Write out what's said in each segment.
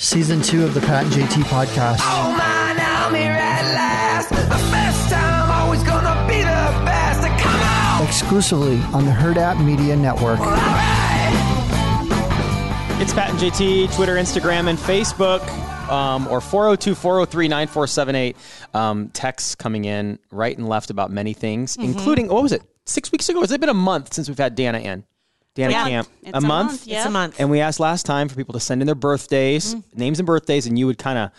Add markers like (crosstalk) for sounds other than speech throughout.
Season two of the Pat and JT podcast. Oh man, I'm here at last. The best time, always gonna be the best. Come on! Exclusively on the Herd App Media Network. It's Pat and JT, Twitter, Instagram, and Facebook. Um, or 402 403 9478. Um, texts coming in right and left about many things, including, what was it, six weeks ago? Has it been a month since we've had Dana in? Dana Yeah, Camp. it's a a month? month, yeah. It's a month. And we asked last time for people to send in their birthdays, names and birthdays, and you would kind of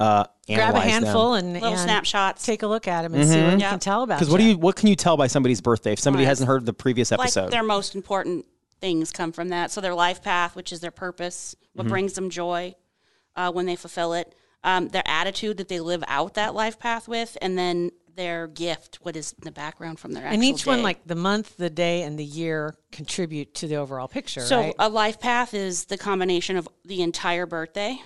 uh, Grab a handful them. and, Little and snapshots. Take a look at them and see what you can tell about. Because what do you what can you tell by somebody's birthday if somebody Right. hasn't heard the previous like episode? their most important things come from that. So their life path, which is their purpose, what Mm-hmm. brings them joy uh, when they fulfill it, um, their attitude that they live out that life path with, and then their gift, what is the background from their actual and each one, like the month, the day, and the year, contribute to the overall picture. So right? a life path is the combination of the entire birthday,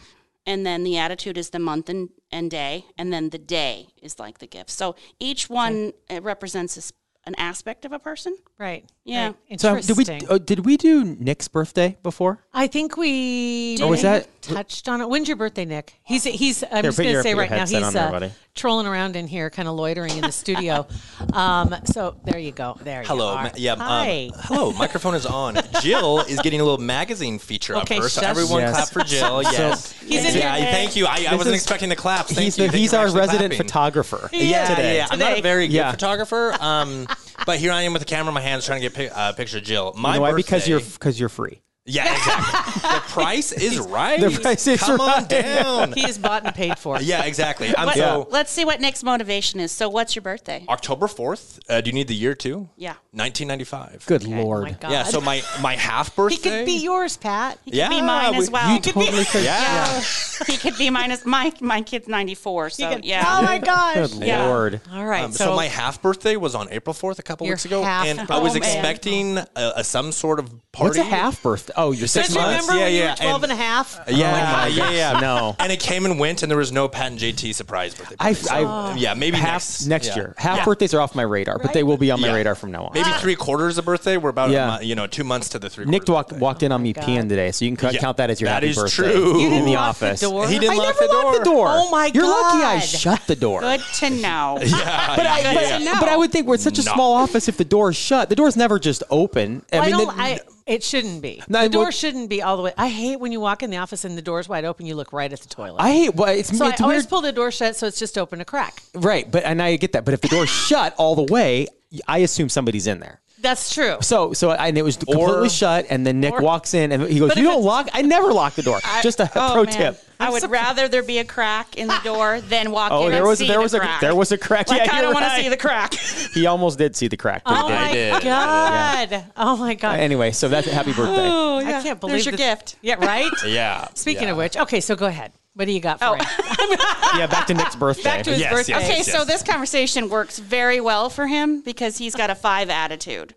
and then the attitude is the month and, and day, and then the day is like the gift. So each one uh, represents a an aspect of a person. right. Yeah. Right. so did we Interesting. oh, did we do Nick's birthday before? I think we Or was that- touched on it. When's your birthday, Nick? He's he's. I'm Here, just going to say right now he's there, uh, buddy. trolling around in here, kind of loitering in the studio. (laughs) um, so there you go. There Hello. you are. ma- Yeah. Hi. Um, hello. Microphone is on. (laughs) Jill is getting a little magazine feature Okay, of her. So everyone Yes. clap for Jill. Yes. He's in yeah. here. Thank you. I, I wasn't is- expecting the claps. Thank he's you. the, he's our resident clapping. photographer. Yeah, today. yeah, yeah. I'm not a very good photographer. Um, (laughs) but here I am with the camera in my hands trying to get a pic- uh, picture of Jill. My You know why? birthday, Because you're because you're free. Yeah, exactly. the (laughs) price is right. The price is Come on down. He is bought and paid for. yeah, exactly. I'm What- so Let's see what Nick's motivation is. So, what's your birthday? October 4th. Uh, do you need the year too? Yeah. 1995. Good Oh my lord. God. Yeah, so my my half birthday. (laughs) he could be yours, Pat. He could be mine we- as well. You totally could. (laughs) Yeah. he could be mine as my my kid's ninety four. So could- yeah. Oh my gosh. Good Yeah. lord. All right. Um, so, my half birthday was on April 4th a couple Your weeks ago, half and I was Oh, man. expecting a, a some sort of party. What's a half birthday? Oh, you're six Don't you months. remember when you yeah, were 12 and, and- a half? Yeah, oh yeah, yeah. No. (laughs) And it came and went, and there was no Pat and JT surprise birthday. I, party. So, I yeah, maybe half next next yeah. year. Half Yeah. birthdays are off my radar, but they will be on my Yeah. radar from now on. Maybe three quarters of birthday. We're about Yeah. a month, you know two months to the three. Nick quarters walked, birthday. walked in on oh me God. peeing today, so you can c- Yeah, count that as your that happy is birthday true. You didn't in the lock office. Door? He didn't I lock never the door. locked the door. Oh my God. You're lucky I God. shut the door. Good to know. (laughs) Yeah, But I, yeah, but, yeah. but I would think we're such a No. small office. If the door's shut, the door's never just open. I, mean, don't. the- I, it shouldn't be. No, the door well- shouldn't be all the way. I hate when you walk in the office and the door's wide open. You look right at the toilet. I hate. Well, it's, so it's I always pull the door shut so it's just open a crack. right? But and I get that. But if the door's shut all the way, I assume somebody's in there. That's true. So, so and it was completely shut, and then Nick or- walks in, and he goes, "You don't lock? I never lock the door. Just a Oh, pro man. tip." I would rather there be a crack in the door than walk Oh, in there and was see there the was a crack. there was a crack. Like yeah, I you're don't want to see the crack. (laughs) He almost did see the crack. But Oh he did. my did. god! Oh my god! Anyway, so that's a happy birthday. Oh, I can't believe There's your that- gift. Yeah, right. (laughs) Yeah. Speaking yeah. of which, okay, so go ahead. What do you got for Oh. (laughs) yeah, back to Nick's birthday. Back to his Yes, birthday. yes, Okay, yes, so yes. this conversation works very well for him because he's got a five attitude.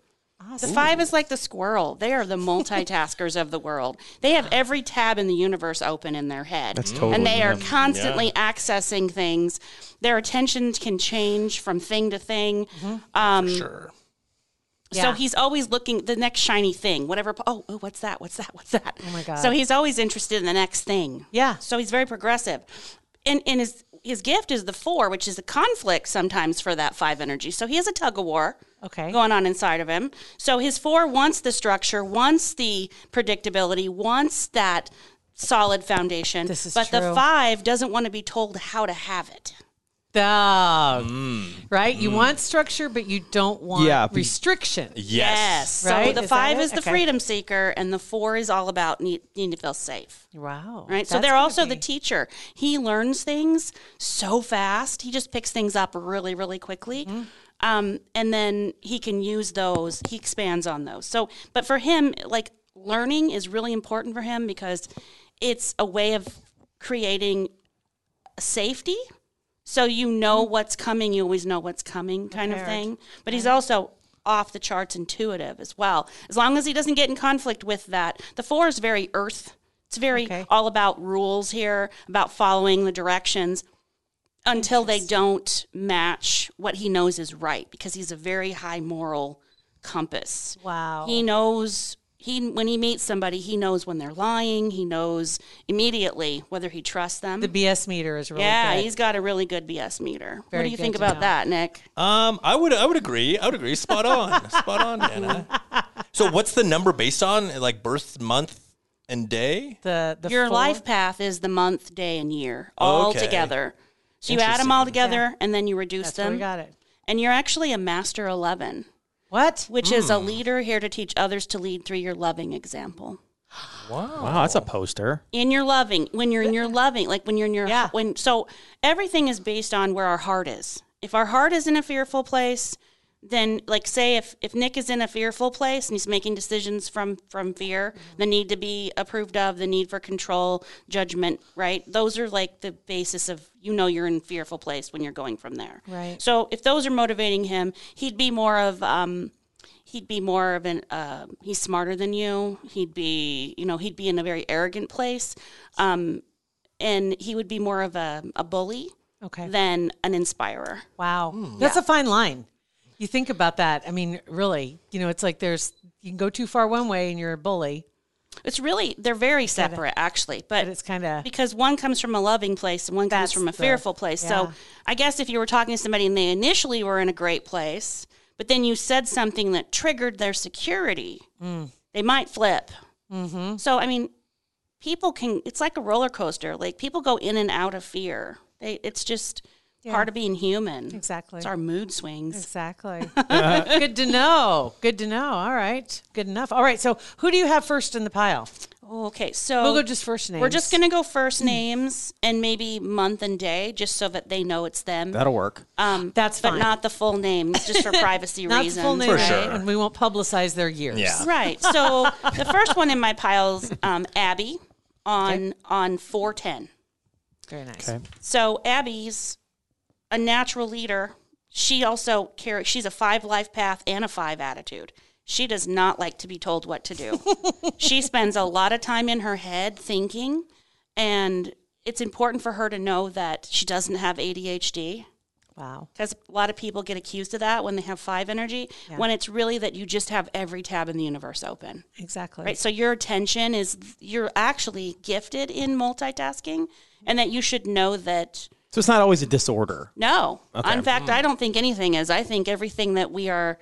The five is like the squirrel. They are the multitaskers of the world. They have every tab in the universe open in their head. That's totally And they are constantly accessing things. Their attention can change from thing to thing. Um, Sure. So Yeah. he's always looking the next shiny thing, whatever. Oh, oh, what's that? What's that? What's that? Oh my God. So he's always interested in the next thing. Yeah. So he's very progressive, and and his his gift is the four, which is a conflict sometimes for that five energy. So he has a tug of war. Okay. Going on inside of him. So his four wants the structure, wants the predictability, wants that solid foundation. This is but the five doesn't want to be told how to have it. Dog. Mm. Right? You want structure, but you don't want Yeah, be- restriction. Yes. So Right? the Is five is the Okay. freedom seeker, and the four is all about need, needing to feel safe. Wow. Right. so they're gonna also the teacher. He learns things so fast. He just picks things up really, really quickly. Mm-hmm. Um, and then he can use those. He expands on those. So, but for him, like learning is really important for him because it's a way of creating safety. So you know mm-hmm. what's coming, you always know what's coming, kind of thing. But he's also off the charts intuitive as well. As long as he doesn't get in conflict with that. The four is very earth. It's very Okay. all about rules here, about following the directions until they don't match what he knows is right because he's a very high moral compass. Wow. He knows he when he meets somebody, he knows when they're lying. He knows immediately whether he trusts them. the BS meter is really yeah, good. he's got a really good BS meter. what do you think about know. that, Nick? Um, I would I would agree. I would agree. Spot on. (laughs) Spot on, Anna. So what's the number based on? Like birth month and day? the the Your four- life path is the month, day, and year all Okay. together. So you add them all Interesting. together and then you reduce That's where we them. got it. And you're actually a master 11, What? which is Hmm. a leader here to teach others to lead through your loving example. Wow, that's a poster. in your loving when you're in your loving like when you're in your Yeah. when so everything is based on where our heart is if our heart is in a fearful place then like say if if nick is in a fearful place and he's making decisions from from fear the need to be approved of the need for control judgment right those are like the basis of you know you're in fearful place when you're going from there Right. so if those are motivating him he'd be more of um he'd be more of an uh, he's smarter than you he'd be you know he'd be in a very arrogant place um, and he would be more of a, a bully Okay. than an inspirer Wow. Hmm. That's a fine line. You think about that. I mean, really, you know, it's like there's you can go too far one way and you're a bully, it's really they're very separate actually but but it's kind of because one comes from a loving place and one comes from a the- fearful place so i guess if you were talking to somebody and they initially were in a great place but then you said something that triggered their security Mm. they might flip mm-hmm. so i mean people can it's like a roller coaster like people go in and out of fear they, it's just part of being human Exactly. it's our mood swings exactly (laughs) good to know. Good to know. All right, good enough. All right, so who do you have first in the pile? okay so We'll go just first names. we're just gonna go first names and maybe month and day just so that they know it's them That'll work. Um, That's but fine. not the full name, just for (laughs) privacy not the reasons. full name, For right? sure. and we won't publicize their years. Yeah. Right. So (laughs) the first one in my piles, um, Abby, on on four ten. very nice. Okay. So Abby's a natural leader. She also carries. She's a five life path and a five attitude. She does not like to be told what to do. (laughs) she spends a lot of time in her head thinking, and it's important for her to know that she doesn't have ADHD. Wow. because a lot of people get accused of that when they have five energy when it's really that you just have every tab in the universe open Exactly. right so your attention is you're actually gifted in multitasking and that you should know that So it's not always a disorder. no in fact i don't think anything is i think everything that we are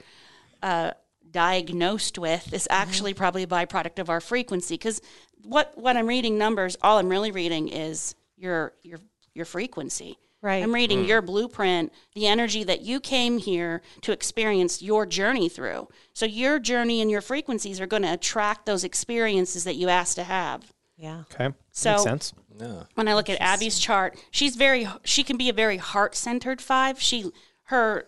uh, diagnosed with is actually probably a byproduct of our frequency because what what i'm reading numbers all i'm really reading is your your your frequency Right. i'm reading your blueprint the energy that you came here to experience your journey through so your journey and your frequencies are going to attract those experiences that you asked to have yeah. Okay. So- Makes sense. When I look at Abby's chart, she's very she can be a very heart centered five. She her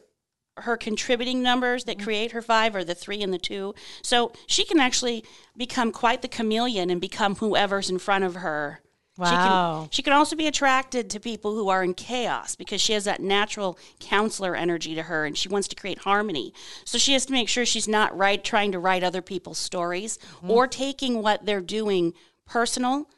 her contributing numbers that mm-hmm. create her five are the three and the two. So she can actually become quite the chameleon and become whoever's in front of her. She Wow. can, she can also be attracted to people who are in chaos because she has that natural counselor energy to her and she wants to create harmony. So she has to make sure she's not right trying to write other people's stories mm-hmm. or taking what they're doing personal.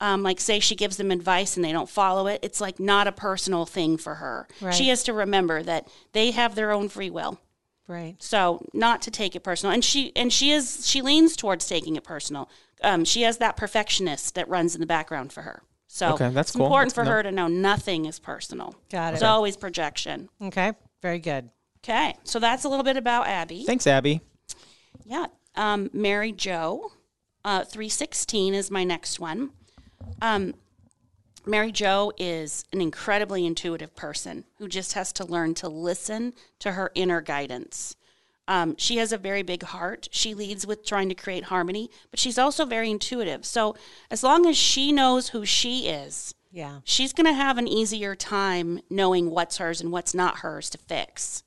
Um, like say she gives them advice and they don't follow it. It's like not a personal thing for her. Right. She has to remember that they have their own free will. Right. So not to take it personal, and she and she is she leans towards taking it personal. Um, she has that perfectionist that runs in the background for her. So Okay, that's it's cool. important That's for good her to know nothing is personal. Got it. It's always projection. Okay. Very good. Okay, so that's a little bit about Abby. Thanks, Abby. Yeah. Um, Mary Jo, uh, 316 is my next one. Um, Mary Jo is an incredibly intuitive person who just has to learn to listen to her inner guidance. Um, she has a very big heart. She leads with trying to create harmony, but she's also very intuitive. So as long as she knows who she is, Yeah. she's going to have an easier time knowing what's hers and what's not hers to fix.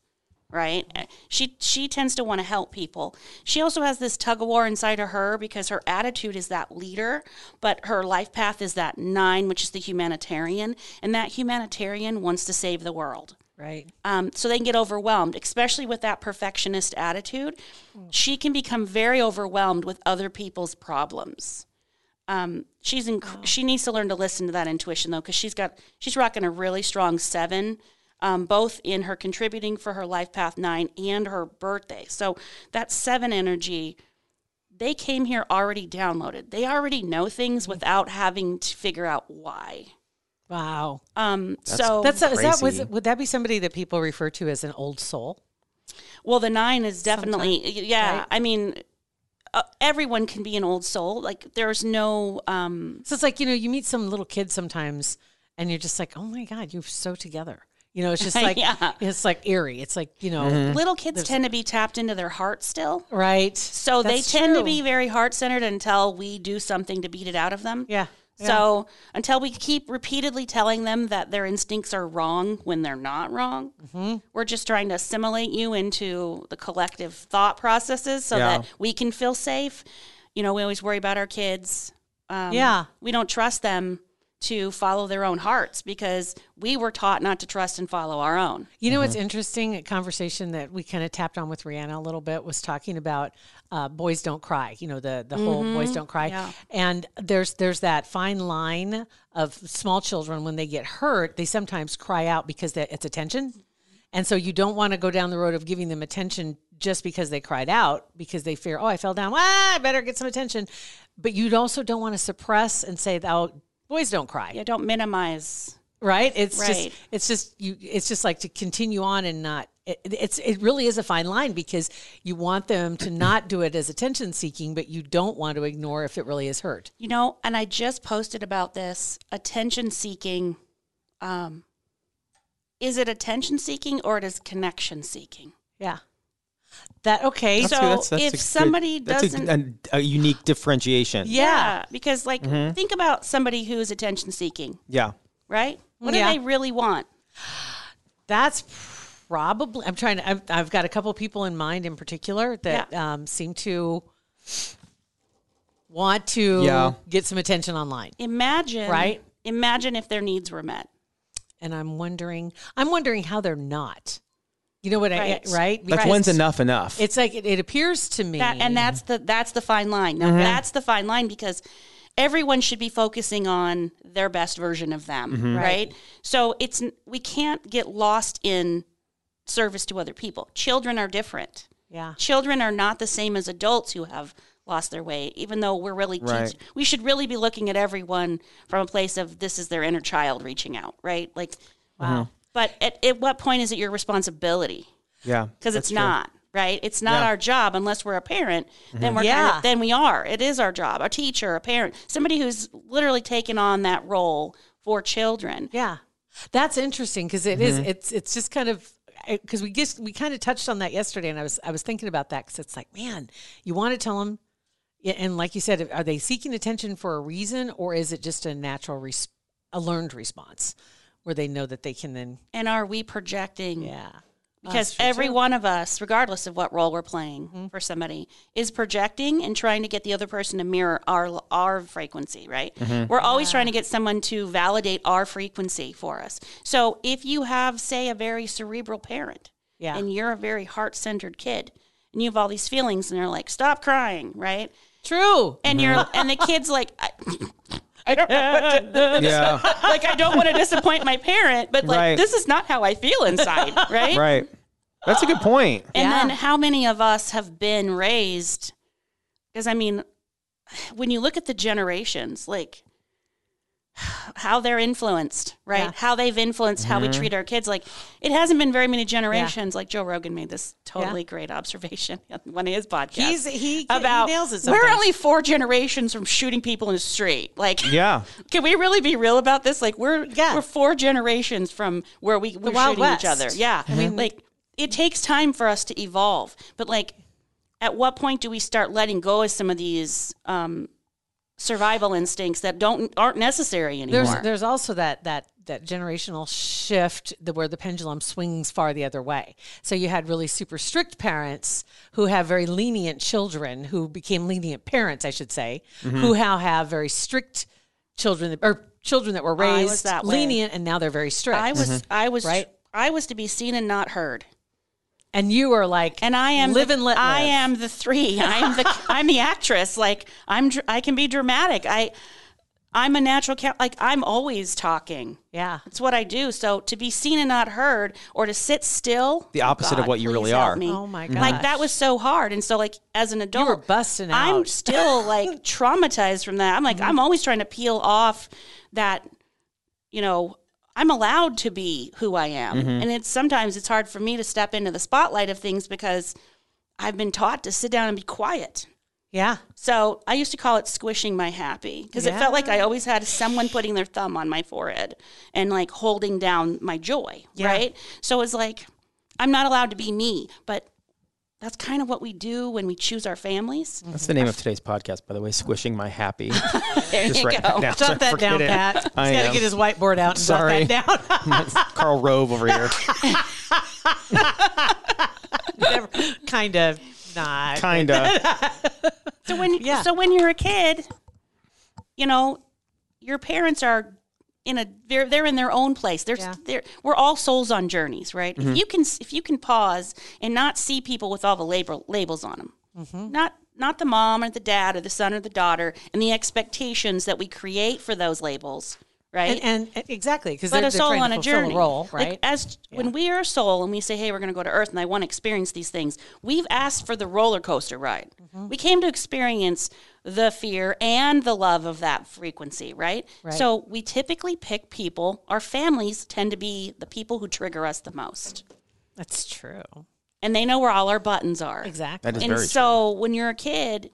Right? She she tends to want to help people. She also has this tug of war inside of her because her attitude is that leader, but her life path is that nine, which is the humanitarian, and that humanitarian wants to save the world. Right. Um, so they can get overwhelmed, especially with that perfectionist attitude. She can become very overwhelmed with other people's problems. Um, she's inc- she needs to learn to listen to that intuition though, because she's got she's rocking a really strong seven, um, both in her contributing for her life path nine and her birthday. So that seven energy, they came here already downloaded. They already know things without having to figure out why. Wow. Um, so That's is that was crazy. would that be somebody that people refer to as an old soul? Well, the nine is definitely yeah. right? I mean, uh, everyone can be an old soul. Like there's no um, So it's like you know you meet some little kids sometimes, and you're just like, oh my god, you're so together. You know, it's just (laughs) like Yeah. it's like eerie. It's like you know, little kids tend to be tapped into their heart still. right? So That's they tend to be very heart centered until we do something to beat it out of them. Yeah. yeah. So until we keep repeatedly telling them that their instincts are wrong when they're not wrong, Mm-hmm. we're just trying to assimilate you into the collective thought processes so Yeah. that we can feel safe. You know, we always worry about our kids. Um, Yeah. We don't trust them to follow their own hearts because we were taught not to trust and follow our own. You know it's interesting? A conversation that we kind of tapped on with Rihanna a little bit was talking about uh, boys don't cry. You know the the whole boys don't cry. Yeah. And there's there's that fine line of small children when they get hurt, they sometimes cry out because that it's attention, and so you don't want to go down the road of giving them attention just because they cried out because they fear, oh, I fell down. Ah, I better get some attention. But you also don't want to suppress and say, oh, boys don't cry Yeah, don't minimize. right it's just it's just you it's just like to continue on and not it, it's it really is a fine line because you want them to not do it as attention seeking but you don't want to ignore if it really is hurt You know, and I just posted about this attention seeking. Um, is it attention seeking or it is connection seeking? yeah that okay So That's- that's if a somebody that's doesn't- a, a unique differentiation. Yeah. because like think about somebody who is attention seeking, Yeah. right? What Yeah. do they really want? that's probably i'm trying to I've, I've got a couple people in mind in particular that um, seem to want to Yeah. get some attention online Imagine, Right. Imagine if their needs were met. and i'm wondering i'm wondering how they're not you know what i Right. right Like Because when's enough enough? it's like it, it appears to me That, and that's the that's the fine line. Now mm-hmm. that's the fine line because everyone should be focusing on their best version of them, mm-hmm. right? So it's we can't get lost in service to other people. Children are different. yeah Children are not the same as adults who have lost their way. Even though we're really teach, we should really be looking at everyone from a place of this is their inner child reaching out, right? Like mm-hmm. wow but at, at what point is it your responsibility? yeah. because that's it's true. not right it's not Yeah. our job unless we're a parent then mm-hmm. we're Yeah. kind of, then we are it is our job a teacher a parent somebody who's literally taken on that role for children Yeah, that's interesting because mm-hmm. it's it's just kind of eh, because we just we kind of touched on that yesterday, and I was I was thinking about that because it's like, man, you want to tell them, and like you said, are they seeking attention for a reason, or is it just a natural, res- a learned response where they know that they can then, and are we projecting? Yeah, because every too. one of us regardless of what role we're playing mm-hmm. for somebody is projecting and trying to get the other person to mirror our our frequency right? Mm-hmm. We're always trying to get someone to validate our frequency for us. So if you have say a very cerebral parent Yeah. and you're a very heart-centered kid and you have all these feelings and they're like stop crying right? True, and you're mm-hmm. and the kid's like I, I don't know what to, (laughs) Yeah. like I don't want to disappoint my parent but like Right. this is not how I feel inside right right. That's a good point. and Yeah. then how many of us have been raised? Because I mean, when you look at the generations, like how they're influenced, right? Yeah. How they've influenced how we mm-hmm. treat our kids. Like it hasn't been very many generations. Like Joe Rogan made this totally great observation (laughs) on one of his podcasts. He's- he- he about nails it we're only four generations from shooting people in the street. Like Yeah. (laughs) can we really be real about this? Like we're Yeah. we're four generations from where we we're Wild shooting each other. Yeah, I mean, like it takes time for us to evolve, but like, at what point do we start letting go of some of these um, survival instincts that don't aren't necessary anymore. There's there's also that that that generational shift the, where the pendulum swings far the other way. So you had really super strict parents who have very lenient children who became lenient parents, I should say, Mm-hmm. who now have very strict children that, or children that were raised that way. lenient and now they're very strict. I was I was Right. I was to be seen and not heard. And you are like And I am live the, and let live. I am the three. (laughs) I am the I'm the actress. Like I'm I can be dramatic. I I'm a natural ca- like I'm always talking. Yeah. It's what I do. So to be seen and not heard, or to sit still, The opposite of what you really are. me. Oh my god Like that was so hard. And so like as an adult, you were busting I'm still (laughs) like traumatized from that. I'm like Mm-hmm. I'm always trying to peel off that, you know. I'm allowed to be who I am, Mm-hmm. and it's sometimes it's hard for me to step into the spotlight of things because I've been taught to sit down and be quiet. Yeah. So I used to call it squishing my happy because it felt like I always had someone putting their thumb on my forehead and like holding down my joy, right? So it's like I'm not allowed to be me, but that's kind of what we do when we choose our families. That's the name of today's podcast, by the way. Squishing my happy. (laughs) There Just you write go. that. Jot that down, it. Pat. He's I got to get his whiteboard out and Sorry. jot that down. (laughs) Karl Rove over here. Never- kind of not. Kinda. (laughs) So when Yeah. so when you're a kid, you know, your parents are in a they're they're in their own place. They're Yeah. they're we're all souls on journeys, right? If you can if you can pause and not see people with all the label labels on them, Mm-hmm. not not the mom or the dad or the son or the daughter, and the expectations that we create for those labels, right? And, and exactly because but they're, a they're soul on to a journey. a role, Like, right? as when we are a soul and we say, "Hey, we're going to go to Earth and I want to experience these things," we've asked for the roller coaster ride. Mm-hmm. We came to experience the fear and the love of that frequency, right? Right. So we typically pick people. Our families tend to be the people who trigger us the most, That's true. and they know where all our buttons are. Exactly. That is and very so when you're a kid,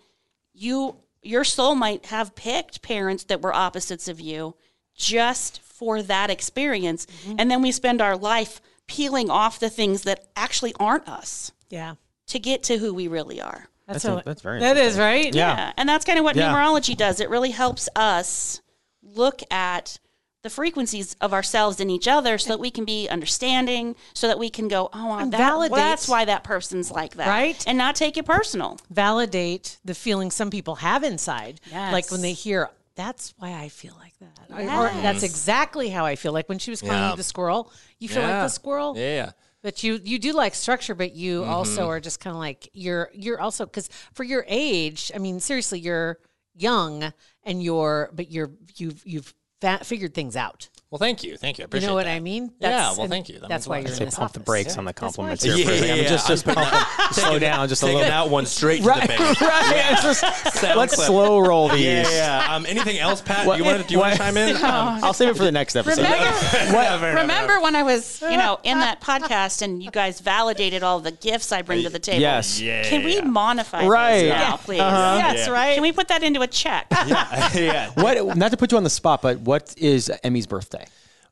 you your soul might have picked parents that were opposites of you just for that experience. Mm-hmm. And then we spend our life peeling off the things that actually aren't us Yeah. to get to who we really are. That's, That's a- that's very That is right. Yeah. Yeah. And that's kind of what Yeah. numerology does. It really helps us look at the frequencies of ourselves and each other so that we can be understanding, so that we can go, oh, And that, validate- well, that's why that person's like that. Right. And not take it personal. Validate the feeling some people have inside. Like when they hear, that's why I feel like that. Or that's exactly how I feel. Like when she was calling Yeah. you the squirrel, you feel like the squirrel. Yeah. But you you do like structure, but you Mm-hmm. also are just kind of like you're you're also because for your age, I mean, seriously, you're young and you're but you're you've you've fa- figured things out. Well, thank you. Thank you. I You know what that. I mean? Yeah, well, thank you. That that's why you're in Say this pump the office. brakes on the compliments why- here. for a second. I'm just just pump them. (laughs) slow down just a Taking little. that one straight to the bank. (laughs) right. it's just- (laughs) let's clip. slow roll these. Yeah, yeah. Um, anything else, Pat? What- do you want to, do you want to chime in? Um, I'll save it for the next episode. Remember, remember when I was, you know, in that podcast and you guys validated all the gifts I bring to the table? Yes. yeah. Can we modify Right. this now, please? Uh-huh. Yes, right. Can we put that into a check? yeah. What? Not to put you on the spot, but what is Emmy's birthday?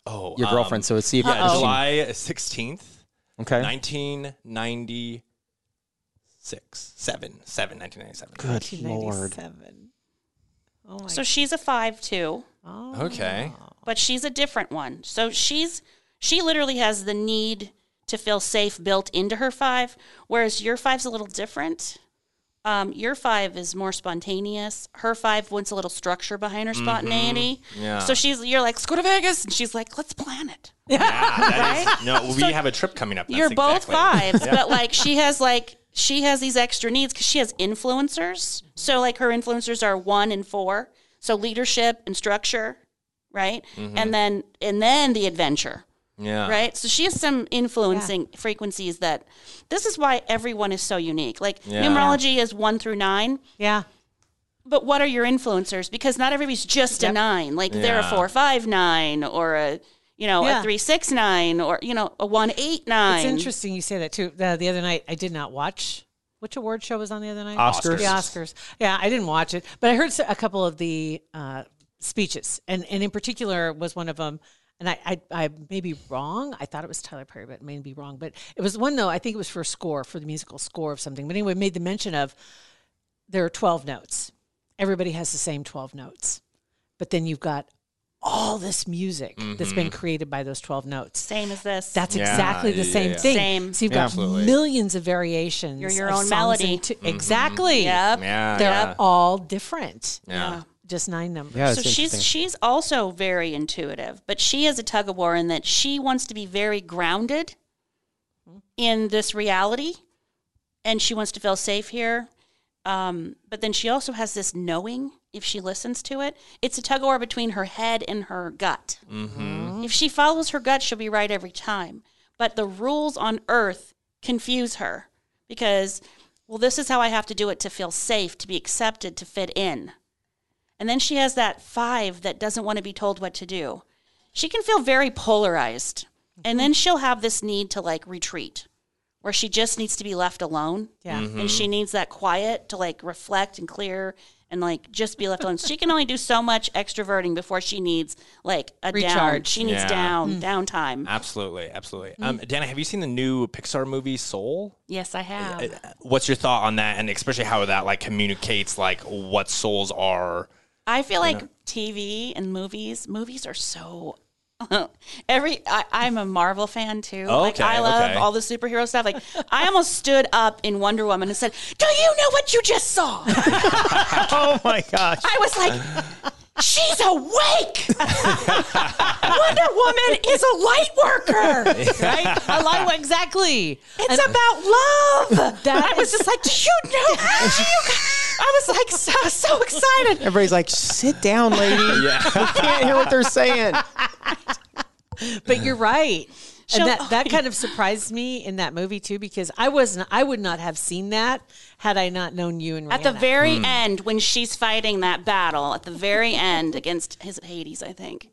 Oh, Your um, girlfriend. So let's see if Yeah, if she- July 16th, Okay. 1996. Seven. Seven, 1997. Good lord. Oh my so she's a five two, Okay. but she's a different one. So she's she literally has the need to feel safe built into her five, whereas your five's a little different. Um, your five is more spontaneous. Her five wants a little structure behind her spontaneity. Yeah. So she's you're like, let's go to Vegas, and she's like, let's plan it. (laughs) Yeah, that is, no, we So have a trip coming up. That's You're both exactly- fives, but like she has like she has these extra needs because she has influencers. So like her influencers are one and four. So leadership and structure, right? And then and then the adventure, Yeah. right? So she has some influencing frequencies that this is why everyone is so unique. Like Yeah. numerology is one through nine. Yeah. But what are your influencers? Because not everybody's just a nine. Like they're a four five nine or a you know Yeah. a three six nine or you know a one eight nine. It's interesting you say that too. The, the other night, I did not watch. Which award show was on the other night? Oscars. The Oscars. Yeah, I didn't watch it, but I heard a couple of the uh, speeches, and and in particular was one of them. And I, I, I may be wrong. I thought it was Tyler Perry, but it may be wrong. But it was one though. I think it was for a score for the musical score of something. But anyway, made the mention of there are twelve notes. everybody has the same 12 notes. But then you've got all this music that's been mm-hmm. created by those 12 notes. Same as this. That's Yeah, exactly the yeah, same yeah. thing. Same. So you've Yeah. got Absolutely. millions of variations. You're your of own songs melody. and tu- mm-hmm. Exactly. Yep. Yeah, They're yeah. all different. Yeah. Just nine numbers. Yeah, so she's she's also very intuitive, but she is a tug of war in that she wants to be very grounded in this reality, and she wants to feel safe here. Um, but then she also has this knowing if she listens to it. It's a tug of war between her head and her gut. If she follows her gut, she'll be right every time. But the rules on Earth confuse her because, well, this is how I have to do it to feel safe, to be accepted, to fit in. And then she has that five that doesn't want to be told what to do. She can feel very polarized. And then she'll have this need to like retreat where she just needs to be left alone. Yeah. Mm-hmm. And she needs that quiet to like reflect and clear and like just be left alone. she can only do so much extroverting before she needs like a down. Recharge. She needs Yeah. down, mm. downtime. Absolutely, absolutely. Mm. Um, Dana, have you seen the new Pixar movie Soul? Yes, I uh, have. Uh, what's your thought on that, and especially how that like communicates like what souls are? I feel like TV and movies, movies are so. (laughs) Every I, I'm a Marvel fan too. like Okay, I love okay. all the superhero stuff. Like I almost stood up in Wonder Woman and said, "Do you know what you just saw?" (laughs) (laughs) oh my gosh. I was like, "She's awake." Wonder Woman is a light worker. right? I like exactly. It's about love. That I was is- just like, "Do you know?" Do you- I was like so so excited. Everybody's like, sit down, lady. (laughs) yeah. We can't hear what they're saying. But you're right. She'll- And that, that kind of surprised me in that movie too, because I wasn't I would not have seen that had I not known you and At the Rihanna. very hmm. end, when she's fighting that battle, at the very end against his Hades, I think.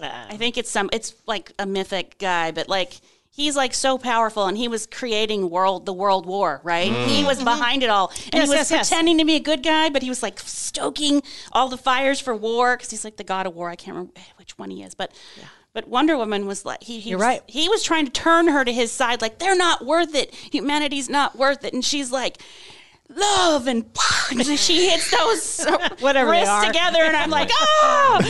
Uh, I think it's some. It's like a mythic guy, but like he's like so powerful, and he was creating world the world war, right? He was behind it all, and Mm-hmm. Yes, he was yes, yes. pretending to be a good guy, but he was like stoking all the fires for war because he's like the god of war. I can't remember which one he is, but. But Wonder Woman was like he, he You're was, right. He was trying to turn her to his side, like they're not worth it. Humanity's not worth it, and she's like, love and, and she hits those (laughs) Whatever wrists are. together and i'm like ah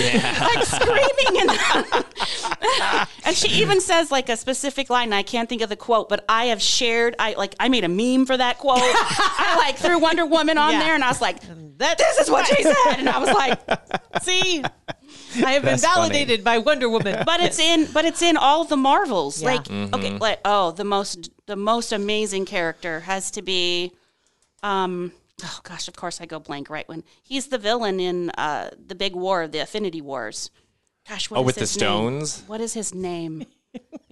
like screaming and, (laughs) and she even says like a specific line and i can't think of the quote but i have shared i like i made a meme for that quote i like threw wonder woman on Yeah. there and i was like that this is what she (laughs) said and i was like See, I have been That's funny. validated by Wonder Woman. but it's in but it's in all the marvels Yeah. like okay like oh the most the most amazing character has to be um oh gosh of course i go blank right when he's the villain in uh the big war the Infinity Wars gosh what Oh, is with the his name? stones? what is his name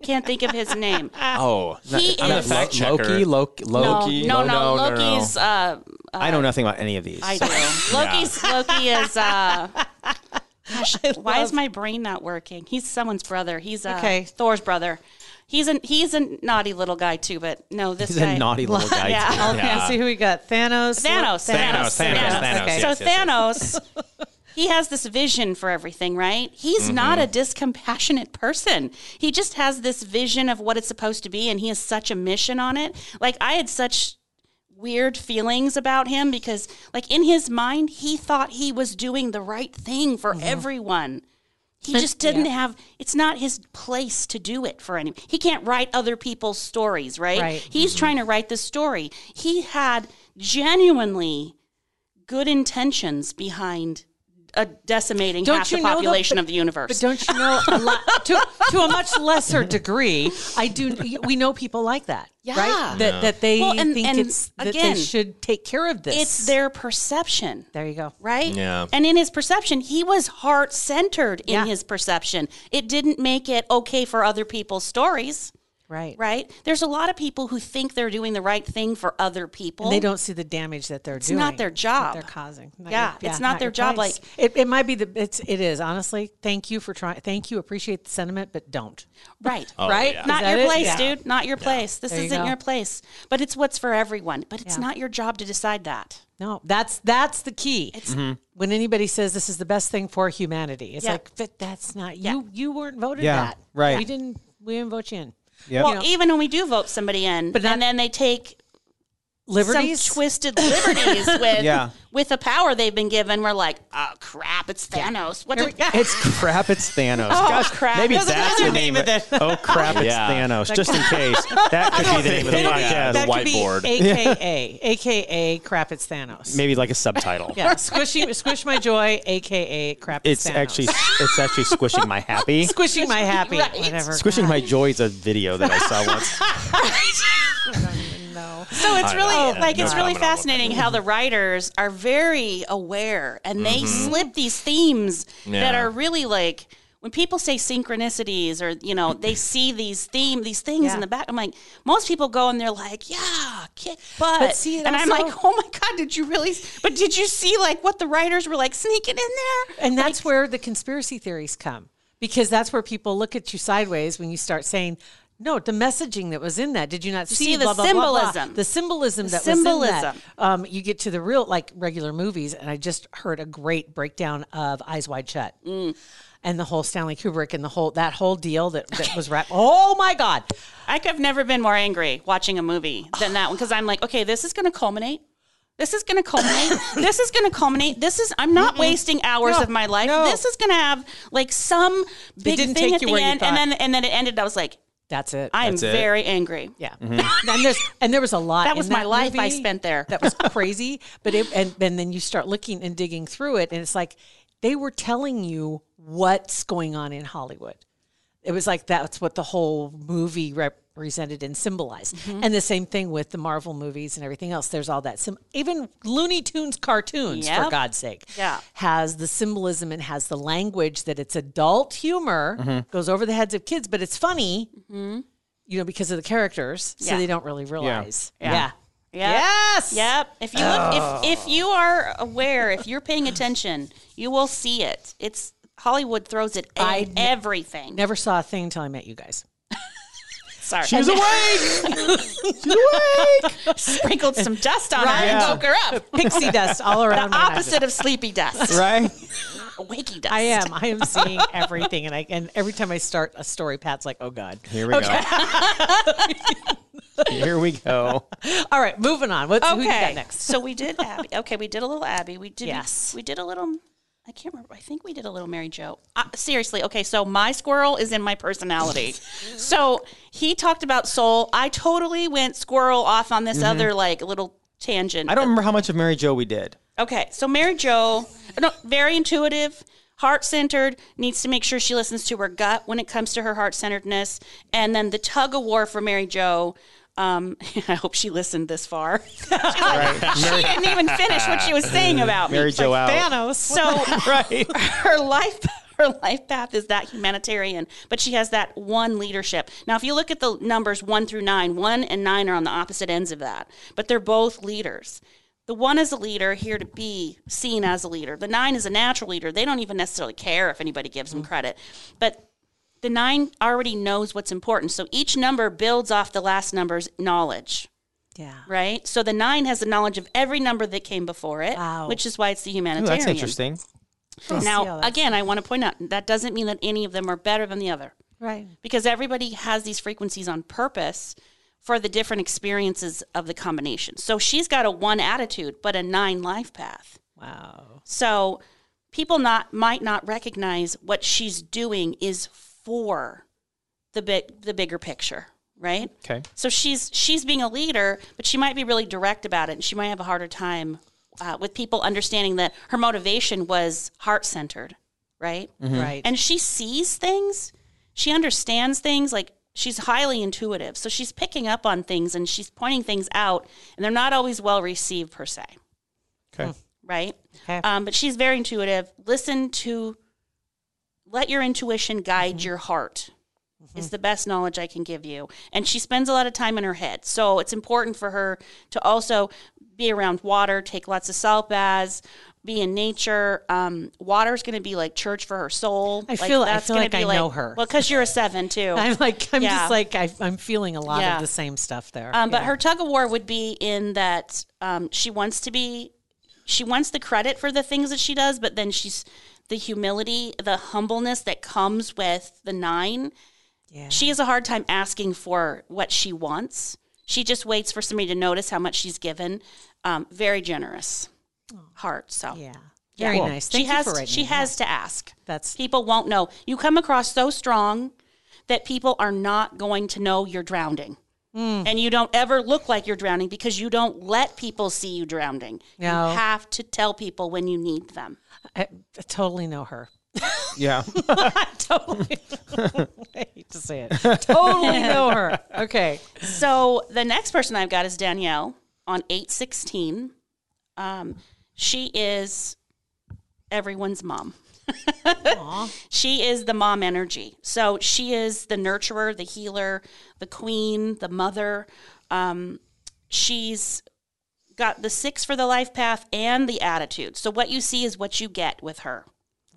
can't think of his name (laughs) Oh, he I'm a is fact checker. Loki, Loki, no, Loki. no, No, no, no, no, no. Loki's. Uh, I know nothing about any of these. I do. Loki's. Loki is. Uh, (laughs) gosh, why is my brain not working? He's someone's brother. He's uh, Okay. Thor's brother. He's a he's a naughty little guy too, but no, this He's guy. a naughty little guy. Yeah. too. Okay, Yeah. see who we got. Thanos. Thanos, Thanos, Thanos, Thanos, Okay. So yes, yes, Thanos, he has this vision for everything, right? He's mm-hmm. not a discompassionate person. He just has this vision of what it's supposed to be, and he has such a mission on it. Like I had such weird feelings about him because, like in his mind, he thought he was doing the right thing for mm-hmm. everyone. He just didn't have. It's not his place to do it for any. He can't write other people's stories, right? Right. He's mm-hmm. trying to write the story. He had genuinely good intentions behind uh, decimating Don't half you the know, though, population but- of the universe. But don't you know a lot to, to a much lesser degree? I do. We know people like that, Yeah. right? That that they Well, and- think and it's that again, they should take care of this. it's their perception. There you go. right? Yeah. And in his perception, he was heart centered in Yeah. his perception. It didn't make it okay for other people's stories, Right. right? There's a lot of people who think they're doing the right thing for other people. And they don't see the damage that they're It's doing. not their job. They're causing. Not Yeah, it's not their job, place. like- it, it might be the it's it is honestly. Thank you for trying. Thank you. Appreciate the sentiment, but don't. Right. Oh, right? yeah. Not your it? place, Yeah. dude. Not your place. This There you isn't go. your place. But it's what's for everyone. But it's Yeah. not your job to decide that. No, that's that's the key. Mm-hmm. When anybody says this is the best thing for humanity, it's Yeah. like, but that's not Yeah. you. You weren't voted Yeah, that. right. We didn't. We didn't vote you in. Yep. Well, know- even when we do vote somebody in, But not- and then they take Liberties? some twisted liberties (laughs) with Yeah. with the power they've been given. We're like, oh crap, it's Thanos. What Here we go. It's crap. It's Thanos. Oh, Gosh, crap. Maybe There's that's the name, name of of it. Oh crap! It's Yeah. Thanos. Just in (laughs) case, that could be the name of the podcast. yeah, the whiteboard. AKA, AKA (laughs) crap, it's Thanos. Maybe like a subtitle. Yeah, squishy, squish my joy, AKA crap, It's Thanos. actually it's actually squishing my happy. squishing my happy, Right. whatever. Squishing my joy is a video that I saw once. No. So it's I really know. like No it's really comment on what fascinating how the writers are very aware and they slip these themes that Mm-hmm. Are really like when people say synchronicities or you know they (clears throat) see these theme these things Yeah. in the back. I'm like most people go and they're like yeah kick butt But see, and I'm also- like oh my god did you really but did you see like what the writers were like sneaking in there And that's where the conspiracy theories come because that's where people look at you sideways when you start saying, no, the messaging that was in that. Did you not see, see the blah, blah, blah, blah. symbolism. The symbolism that symbolism. was in that. Um, you get to the real, like regular movies, and I just heard a great breakdown of Eyes Wide Shut. Mm. And the whole Stanley Kubrick and the whole that whole deal that, that was wrapped. Oh my God! I could have never been more angry watching a movie than that one because I'm like, okay, this is going to culminate. This is going to culminate. (laughs) this is going to culminate. This is. I'm not wasting hours No, of my life. no. This is going to have like some big thing at the end, and then and then it ended. I was like, That's it. I am That's it. very angry. Yeah, mm-hmm. (laughs) and there's and there was a lot. That in was my life I movie spent there. That was (laughs) crazy. but it, and and then you start looking and digging through it, and it's like they were telling you what's going on in Hollywood. It was like that's what the whole movie represented and symbolized. Mm-hmm. And the same thing with the Marvel movies and everything else. There's all that. Sim- even Looney Tunes cartoons, for God's sake, Yeah. has the symbolism and has the language that it's adult humor, goes over the heads of kids, but it's funny you know, because of the characters, so Yeah. they don't really realize. Yeah. Yeah. Yep. Yes. Yep. If you look, if if you are aware, if you're paying attention, you will see it. It's Hollywood throws it in I n- everything. Never saw a thing until I met you guys. Sorry, She's (laughs) awake. She's awake. sprinkled some dust on her and Yeah. woke her up. (laughs) Pixie dust all around. The me when I opposite of sleepy dust. Right. (laughs) Wakey dust. I am. I am seeing everything, and I and every time I start a story, Pat's like, "Oh God." Here we go. Here we go. All right, moving on. What's who you got next? so we did Abby. Okay, we did a little Abby. We did. Yes. We did a little. I can't remember. I think we did a little Mary Jo. Uh, seriously. Okay, so my squirrel is in my personality. (laughs) so he talked about soul. I totally went squirrel off on this other like little tangent. I don't remember how much of Mary Jo we did. Okay, so Mary Jo, no, very intuitive, heart centered, needs to make sure she listens to her gut when it comes to her heart centeredness. And then the tug of war for Mary Jo. Um, (laughs) I hope she listened this far. Like, (laughs) she didn't even finish what she was saying about me. Mary Jo out. Thanos. (laughs) So Right. her life her life path is that humanitarian, but she has that one leadership. Now, if you look at the numbers one through nine, one and nine are on the opposite ends of that, but they're both leaders. The one is a leader, here to be seen as a leader. The nine is a natural leader. They don't even necessarily care if anybody gives them credit. But the nine already knows what's important. So each number builds off the last number's knowledge yeah. right? So the nine has the knowledge of every number that came before it, Wow. which is why it's the Ooh, humanitarian. that's interesting. See Now, again, I want to point out that doesn't mean that any of them are better than the other Right. because everybody has these frequencies on purpose for the different experiences of the combination. So she's got a one attitude, but a nine life path. Wow. So people not might not recognize what she's doing is for the big the bigger picture, right? Okay. So she's she's being a leader, but she might be really direct about it, and she might have a harder time uh, with people understanding that her motivation was heart centered, right? Right. And she sees things, she understands things like. She's highly intuitive, so she's picking up on things and she's pointing things out, and they're not always well received per se Okay. right? Okay. Um, but she's very intuitive. Listen to, let your intuition guide your heart. Is the best knowledge I can give you. And she spends a lot of time in her head. So it's important for her to also be around water, take lots of salt baths, be in nature. Um, water is going to be like church for her soul. I feel- I that's feel gonna like be I know her. Well, because you're a seven too. (laughs) I'm like, I'm Yeah. just like, I, I'm feeling a lot Yeah. of the same stuff there. Um, but Yeah. her tug of war would be in that um, she wants to be, she wants the credit for the things that she does, but then she's the humility, the humbleness that comes with the nine. Yeah. She has a hard time asking for what she wants She just waits for somebody to notice how much she's given. Um, very generous heart. So Yeah. Very nice. Thank she you has she that. has to ask. That's People won't know. You come across so strong that people are not going to know you're drowning. Hmm. And you don't ever look like you're drowning because you don't let people see you drowning. No. You have to tell people when you need them. I, I totally know her. Yeah. (laughs) totally. (laughs) I hate to say it. Totally know her. Okay. So the next person I've got is Danielle on 816. Um, she is everyone's mom. (laughs) she is the mom energy. So she is the nurturer, the healer, the queen, the mother. Um, she's got the six for the life path and the attitude. So what you see is what you get with her.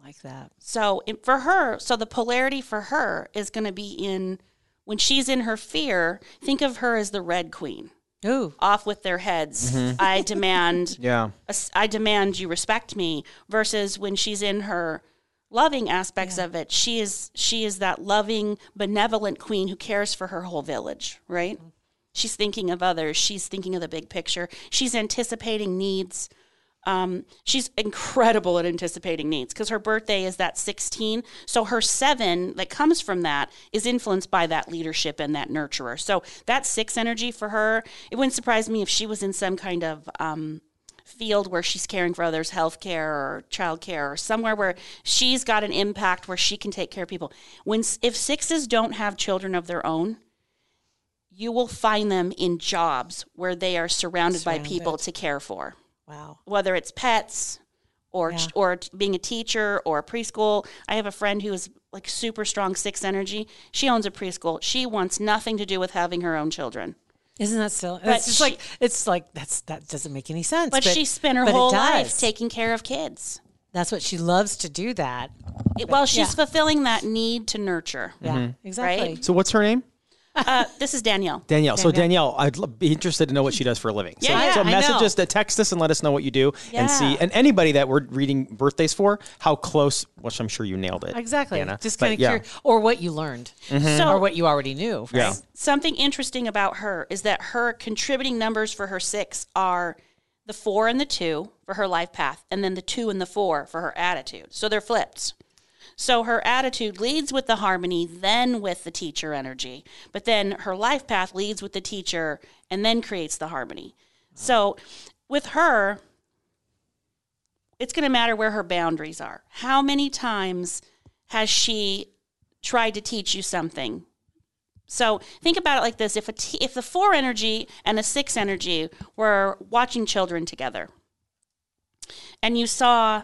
Like that. So for her, so the polarity for her is going to be in when she's in her fear. Think of her as the red queen, Ooh. off with their heads. Mm-hmm. I demand, (laughs) Yeah. I demand you respect me. Versus when she's in her loving aspects of it, she is she is that loving, benevolent queen who cares for her whole village. Right? Mm-hmm. She's thinking of others. She's thinking of the big picture. She's anticipating needs. Um, she's incredible at anticipating needs because her birthday is that 16. So her seven that comes from that is influenced by that leadership and that nurturer. So that six energy for her, it wouldn't surprise me if she was in some kind of um, field where she's caring for others, healthcare or childcare, or somewhere where she's got an impact where she can take care of people. When if sixes don't have children of their own, you will find them in jobs where they are surrounded, by people to care for Wow. whether it's pets or Yeah. or being a teacher or a preschool. I have a friend who is like super strong six energy. She owns a preschool. She wants nothing to do with having her own children. Isn't that still? But It's just she- like it's like that's that doesn't make any sense. But, she spent her whole life taking care of kids. That's what she loves to do. That. It- well, she's yeah. fulfilling that need to nurture. Yeah. Mm-hmm. Exactly. Right? So what's her name? Uh, this is Danielle. Danielle. So Danielle, I'd be interested to know what she does for a living. So, Yeah, yeah, so I message know. us, to text us, and let us know what you do, and see. Yeah. And anybody that we're reading birthdays for, how close? Which I'm sure you nailed it. Exactly. Anna. Just But kind of yeah. curious, or what you learned, So or what you already knew. Right? Yeah. something interesting about her is that her contributing numbers for her six are the four and the two for her life path, and then the two and the four for her attitude. So they're flipped. So her attitude leads with the harmony, then with the teacher energy. But then her life path leads with the teacher and then creates the harmony. So with her, it's going to matter where her boundaries are. How many times has she tried to teach you something so think about it like this: if a t- if the four energy and a six energy were watching children together, and you saw,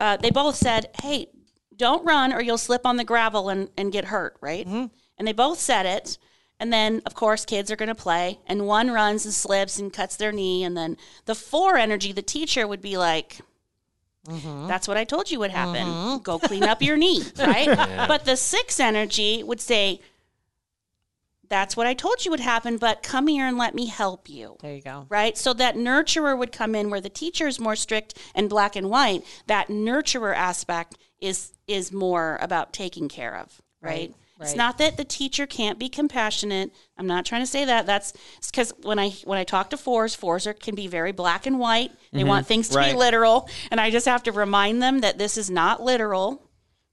uh, they both said, "Hey, don't run or you'll slip on the gravel and, and get hurt," right? Mm-hmm. And they both said it. And then, of course, kids are going to play, and one runs and slips and cuts their knee, and then the four energy, the teacher would be like. Mm-hmm. That's what I told you would happen. Mm-hmm. Go clean up your knee, (laughs) right? But the six energy would say, that's what I told you would happen, but come here and let me help you. There you go. Right? So that nurturer would come in where the teacher is more strict and black and white. That nurturer aspect is is more about taking care of, right? Right, It's not that the teacher can't be compassionate. I'm not trying to say that. That's because when I when I talk to fours, fours are, can be very black and white. They mm-hmm. want things to Right. be literal, and I just have to remind them that this is not literal.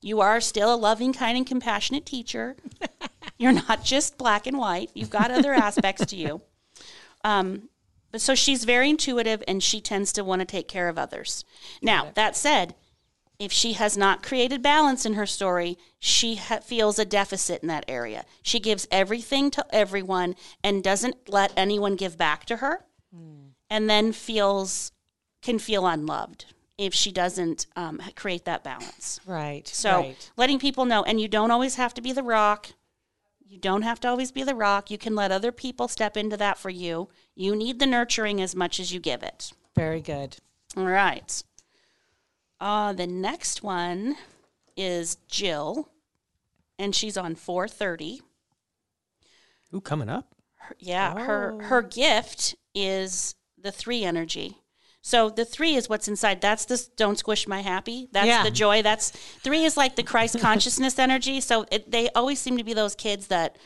You are still a loving, kind, and compassionate teacher. You're not just black and white. You've got other aspects to you. Um, but so she's very intuitive and she tends to want to take care of others. Now, that said, if she has not created balance in her story, she ha- feels a deficit in that area. She gives everything to everyone and doesn't let anyone give back to her, and then feels can feel unloved if she doesn't um, create that balance. Right. So right. letting people know, and you don't always have to be the rock. You don't have to always be the rock. You can let other people step into that for you. You need the nurturing as much as you give it. very good. All right. Uh, the next one is Jill, and she's on 430. Ooh, coming up. Her- yeah, her her gift is the three energy. So the three is what's inside. That's the don't squish my happy. That's Yeah. the joy. That's three is like the Christ consciousness energy. So it, they always seem to be those kids that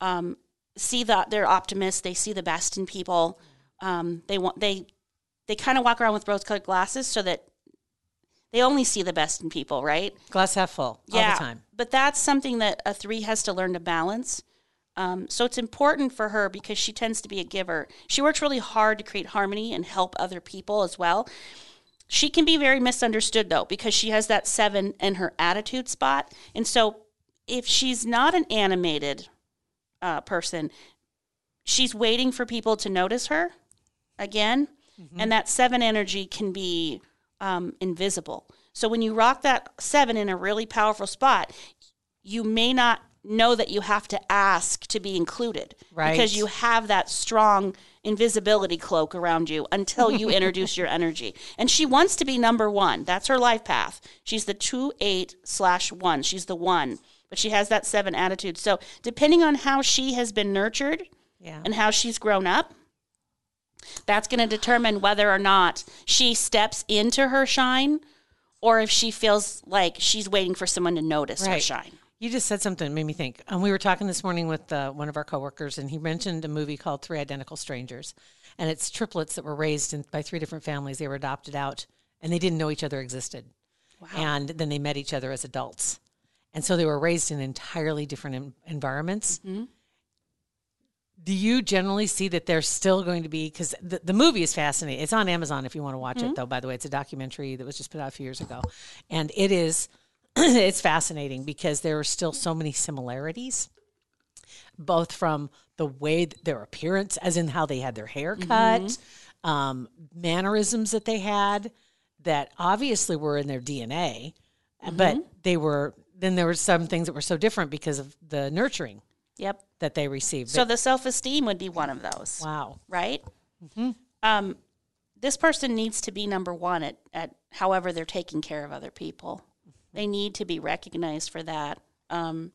um, see that they're optimists. They see the best in people. Um, they want they they kind of walk around with rose-colored glasses so that they only see the best in people, right? Glass half full all the time. But that's something that a three has to learn to balance. Um, so it's important for her because she tends to be a giver. She works really hard to create harmony and help other people as well. She can be very misunderstood though because she has that seven in her attitude spot. And so if she's not an animated uh, person, she's waiting for people to notice her again. And that seven energy can be um, invisible. So when you rock that seven in a really powerful spot, you may not know that you have to ask to be included Right. because you have that strong invisibility cloak around you until you (laughs) introduce your energy. And she wants to be number one. That's her life path. She's the two eight slash one. She's the one, but she has that seven attitude. So depending on how she has been nurtured Yeah. and how she's grown up, that's going to determine whether or not she steps into her shine or if she feels like she's waiting for someone to notice her shine. You just said something that made me think. Um, we were talking this morning with uh, one of our coworkers, and he mentioned a movie called Three Identical Strangers, and it's triplets that were raised in, by three different families. They were adopted out, and they didn't know each other existed, and then they met each other as adults, and so they were raised in entirely different en- environments. Do you generally see that there's still going to be because the, the movie is fascinating. It's on Amazon if you want to watch it, though. By the way, it's a documentary that was just put out a few years ago, and it is (clears throat) it's fascinating because there are still so many similarities, both from the way th- their appearance, as in how they had their hair cut, um, mannerisms that they had, that obviously were in their DNA, but they were. Then there were some things that were so different because of the nurturing Yep. that they received. So the self esteem would be one of those, wow. right? Um, this person needs to be number one at, at however they're taking care of other people. They need to be recognized for that. Um,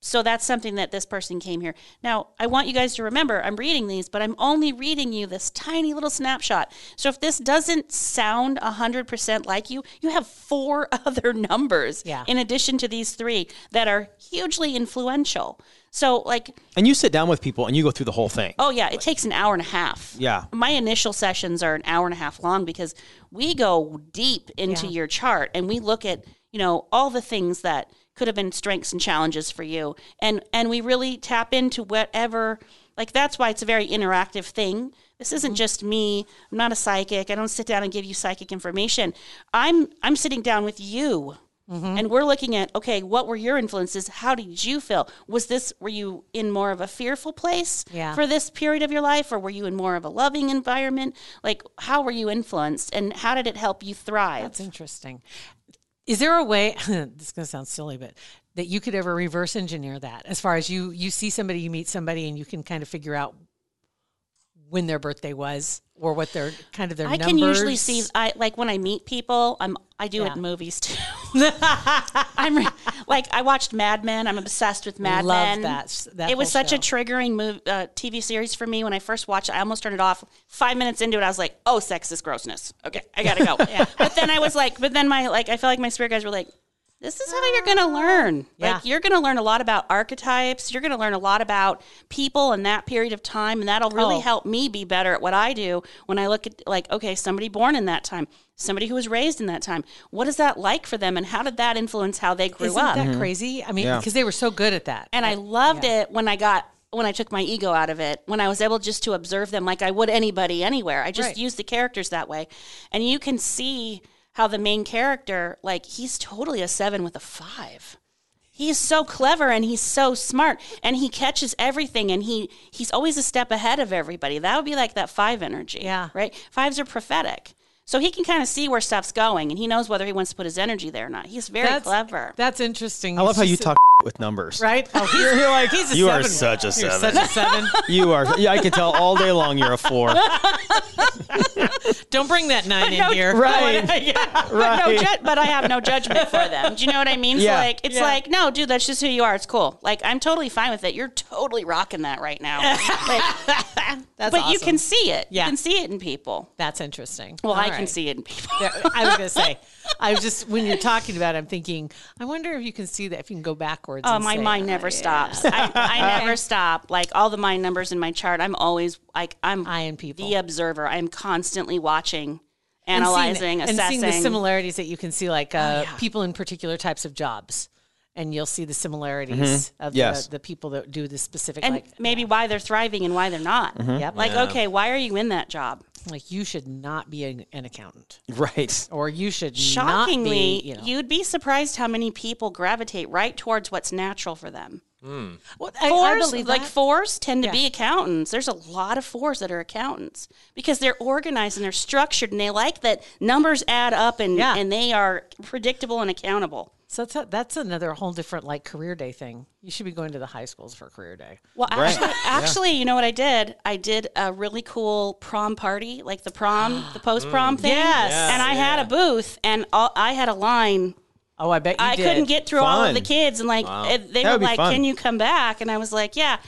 so that's something that this person came here. Now, I want you guys to remember I'm reading these, but I'm only reading you this tiny little snapshot. So if this doesn't sound 100% like you, you have four (laughs) other numbers Yeah. in addition to these three that are hugely influential. So, like, And you sit down with people and you go through the whole thing. Oh yeah, it takes an hour and a half. Yeah. My initial sessions are an hour and a half long because we go deep into Yeah. your chart and we look at, you know, all the things that could have been strengths and challenges for you. And and we really tap into whatever like that's why it's a very interactive thing. This isn't mm-hmm. just me. I'm not a psychic. I don't sit down and give you psychic information. I'm I'm sitting down with you mm-hmm. and we're looking at okay what were your influences how did you feel was this were you in more of a fearful place Yeah. for this period of your life or were you in more of a loving environment like how were you influenced and how did it help you thrive That's interesting. Is there a way? (laughs) this is going to sound silly, but that you could ever reverse engineer that, as far as you you see somebody, you meet somebody, and you can kind of figure out when their birthday was or what their kind of their I numbers. can usually see I like when I meet people. I'm I do it in movies too. (laughs) I'm like I watched Mad Men. I'm obsessed with Mad Love Men. that- that it was such a triggering move, uh, TV series for me when I first watched it. I almost turned it off. Five minutes into it, I was like, "Oh, sexist grossness." Okay, I gotta go. (laughs) But then I was like, but then my like I felt like my spirit guys were like. This is how you're going to learn. Yeah. Like you're going to learn a lot about archetypes. You're going to learn a lot about people in that period of time, and that'll really Oh. help me be better at what I do when I look at like, okay, somebody born in that time, somebody who was raised in that time. What is that like for them, and how did that influence how they grew Isn't up? that mm-hmm. crazy? I mean, Yeah. because they were so good at that. and I loved it when I got when I took my ego out of it, when I was able just to observe them like I would anybody anywhere. I just Right. used the characters that way. And you can see how the main character, like he's totally a 7 with a 5. He's so clever and he's so smart and he catches everything and he he's always a step ahead of everybody. That would be like that 5 energy, Yeah. right? Fives are prophetic. So he can kind of see where stuff's going and he knows whether he wants to put his energy there or not. He's very that's clever. That's interesting. I love how you She's- talk (laughs) with numbers. Right? Oh, he's, (laughs) you're like he's a You are such a You're seven. such a seven. (laughs) You are. Yeah, I can tell all day long you're a four. Don't bring that nine in No, here. Right. yeah, Right. But, no ju- but I have no judgment for them. Do you know what I mean? Yeah. So like, it's Yeah. like, no, dude, that's just who you are. It's cool. Like, I'm totally fine with it. You're totally rocking that right now. Like, That's but you can see it. Yeah. You can see it in people. That's interesting. Well, All I can see it in people. I was going to say, (laughs) I was just when you're talking about, it, I'm thinking, I wonder if you can see that if you can go backwards. Oh, and my say, mind never stops. I, I never (laughs) stop. Like all the mind numbers in my chart, I'm always like I'm Eyeing people. the observer. I'm constantly watching, and seeing- analyzing, and assessing. seeing the similarities that you can see, like uh, yeah. people in particular types of jobs, and you'll see the similarities mm-hmm. of Yes. the, the people that do the specific. and like, maybe why they're thriving and why they're not. Mm-hmm. Yep. Like, okay, why are you in that job? like you should not be an, an accountant, Right. or you should Shockingly, not be, you know. you'd be surprised how many people gravitate right towards what's natural for them. Hmm. Well, I, I Fours, believe like that. fours, tend to Yeah. be accountants. There's a lot of fours that are accountants because they're organized and they're structured and they like that numbers add up and Yeah. and they are predictable and accountable. So that's, a, that's another whole different like career day thing. You should be going to the high schools for career day. Well, actually, actually, you know what I did? I did a really cool prom party, like the prom, (gasps) the post prom thing. Yes. and I had a booth, and all, I had a line. Oh, I bet you I did. couldn't get through all of the kids, and like it, they That were like, fun. "Can you come back?" And I was like, "Yeah."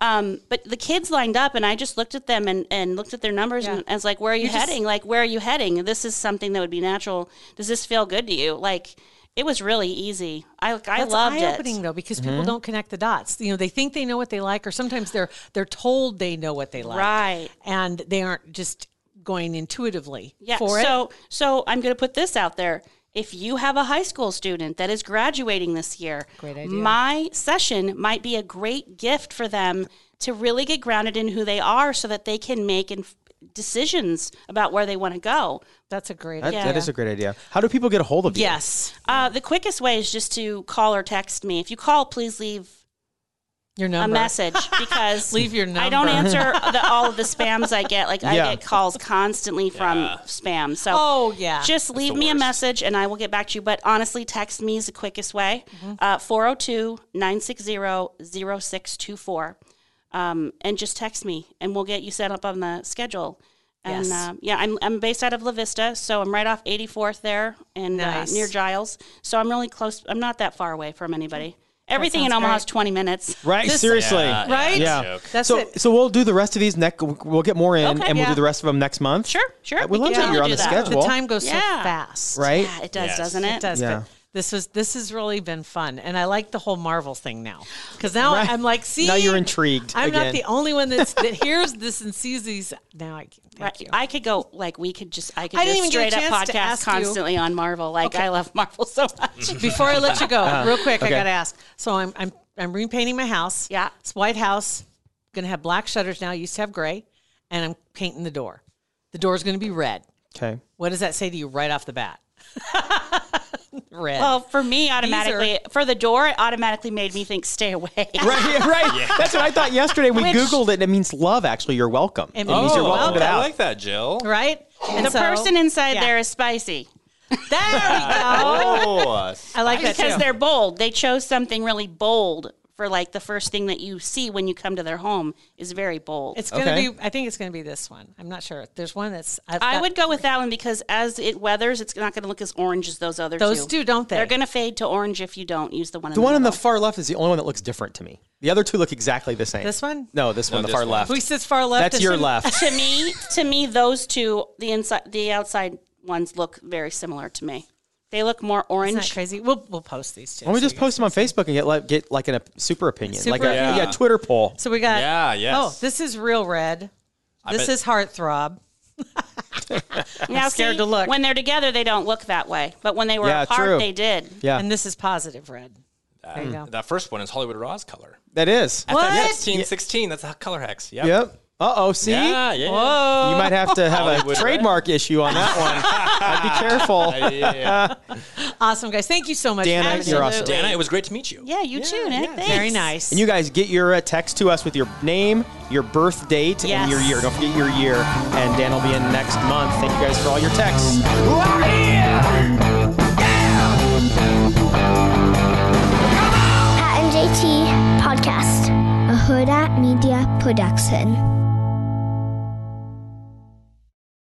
Um, but the kids lined up, and I just looked at them and, and looked at their numbers, and I was like, "Where are you, just- heading? Like, where are you heading? This is something that would be natural. Does this feel good to you? Like." It was really easy. I I That's loved eye-opening it. though because Mm-hmm. people don't connect the dots. You know, they think they know what they like, or sometimes they're they're told they know what they like, Right. And they aren't just going intuitively Yeah. for it. so so I'm going to put this out there. If you have a high school student that is graduating this year, Great idea. my session might be a great gift for them to really get grounded in who they are so that they can make inf- decisions about where they want to go. That's a great That, idea. that is a great idea. How do people get a hold of you? yes. Uh, the quickest way is just to call or text me. If you call, please leave Your number. a message (laughs) because Leave your number. I don't answer (laughs) the, all of the spams I get. Like Yeah. I get calls constantly from spam. So Oh yeah. just leave the me a message and I will get back to you. But honestly, text me is the quickest way. Uh, 402 960 0624. Um, and just text me and we'll get you set up on the schedule. And Yes. uh, yeah, I'm, I'm based out of La Vista, so I'm right off 84th there and Nice. uh, near Giles. So I'm really close. I'm not that far away from anybody. Everything in Omaha great. is 20 minutes. Right. This- Seriously. Yeah, Right? Yeah. joke. That's so, it. so we'll do the rest of these next. We'll get more in, Okay, and we'll yeah. do the rest of them next month. Sure, sure. Uh, we love that you're on the do that. schedule. the time goes so fast. Right. Yeah, it does, Yes. doesn't It it? does. Yeah. But this was this has really been fun, and I like the whole Marvel thing now because now Right. I'm like, see, Now you're intrigued I'm again. not the only one that's that hears this and sees these. Now I can thank Right. you. I could go like we could just I could I do didn't a even get a straight up podcast ask you- constantly on Marvel. Like I love Marvel so much. (laughs) Before I let you go, real quick, I Uh-huh. got to ask. So I'm I'm I'm repainting my house. Yeah. it's white house. Going to have black shutters now. Used to have gray, and I'm painting the door. The door is going to be red. Okay. What does that say to you right off the bat? (laughs) red. well, for me, automatically for the door, it automatically made me think stay away. (laughs) Right. Right. That's what I thought yesterday. We Which- googled it. and It means love. Actually, you're welcome. It It means means you're you're welcome to the I like that, Jill. right? Oh. And the so- person inside yeah. there is spicy There we go. Oh, I like that because too. they're bold. They chose something really bold for like the first thing that you see when you come to their home is very bold. It's gonna Okay. be. I think it's gonna be this one. I'm not sure. There's one that's. I've I got- would go with that one because as it weathers, it's not going to look as orange as those other Those two. two, don't they? They're going to fade to orange if you don't use the one. In The one on the far left is the only one that looks different to me. The other two look exactly the same. This one? No, this one, the far one. left. Who says far left? That's your some- left. to me, to me, those two, the inside, the outside ones look very similar to me. They look more Isn't orange. that crazy? We'll we'll post these too. Why don't we so just post them on Facebook and get like get like an, a super opinion, Super like a opinion. yeah. Twitter poll. So we got. Yeah, yes. Oh, this is real red. This bet- is heartthrob. (laughs) now, scared see, to look. When they're together, they don't look that way, but when they were Yeah, apart, true. they did. Yeah, And this is positive red. There you go. That first one is Hollywood Raw's color. that is. What? FX16, 16. That's a color hex. Yep. Yep. Uh oh. See, Yeah, yeah. Whoa. you might have to have (laughs) Hollywood a trademark issue on that one. I'd be careful. (laughs) Yeah, yeah. (laughs) Awesome, guys. Thank you so much. Dana, for having you're awesome. Dana, it was great to meet you. Yeah, you too, Nick. Thanks. Very nice. And you guys get your uh, text to us with your name, your birth date, Yes. and your year. Don't forget your year. And Dan will be in next month. Thank you guys for all your texts. I'm. Pat and JT Podcast, a Huda Media Production.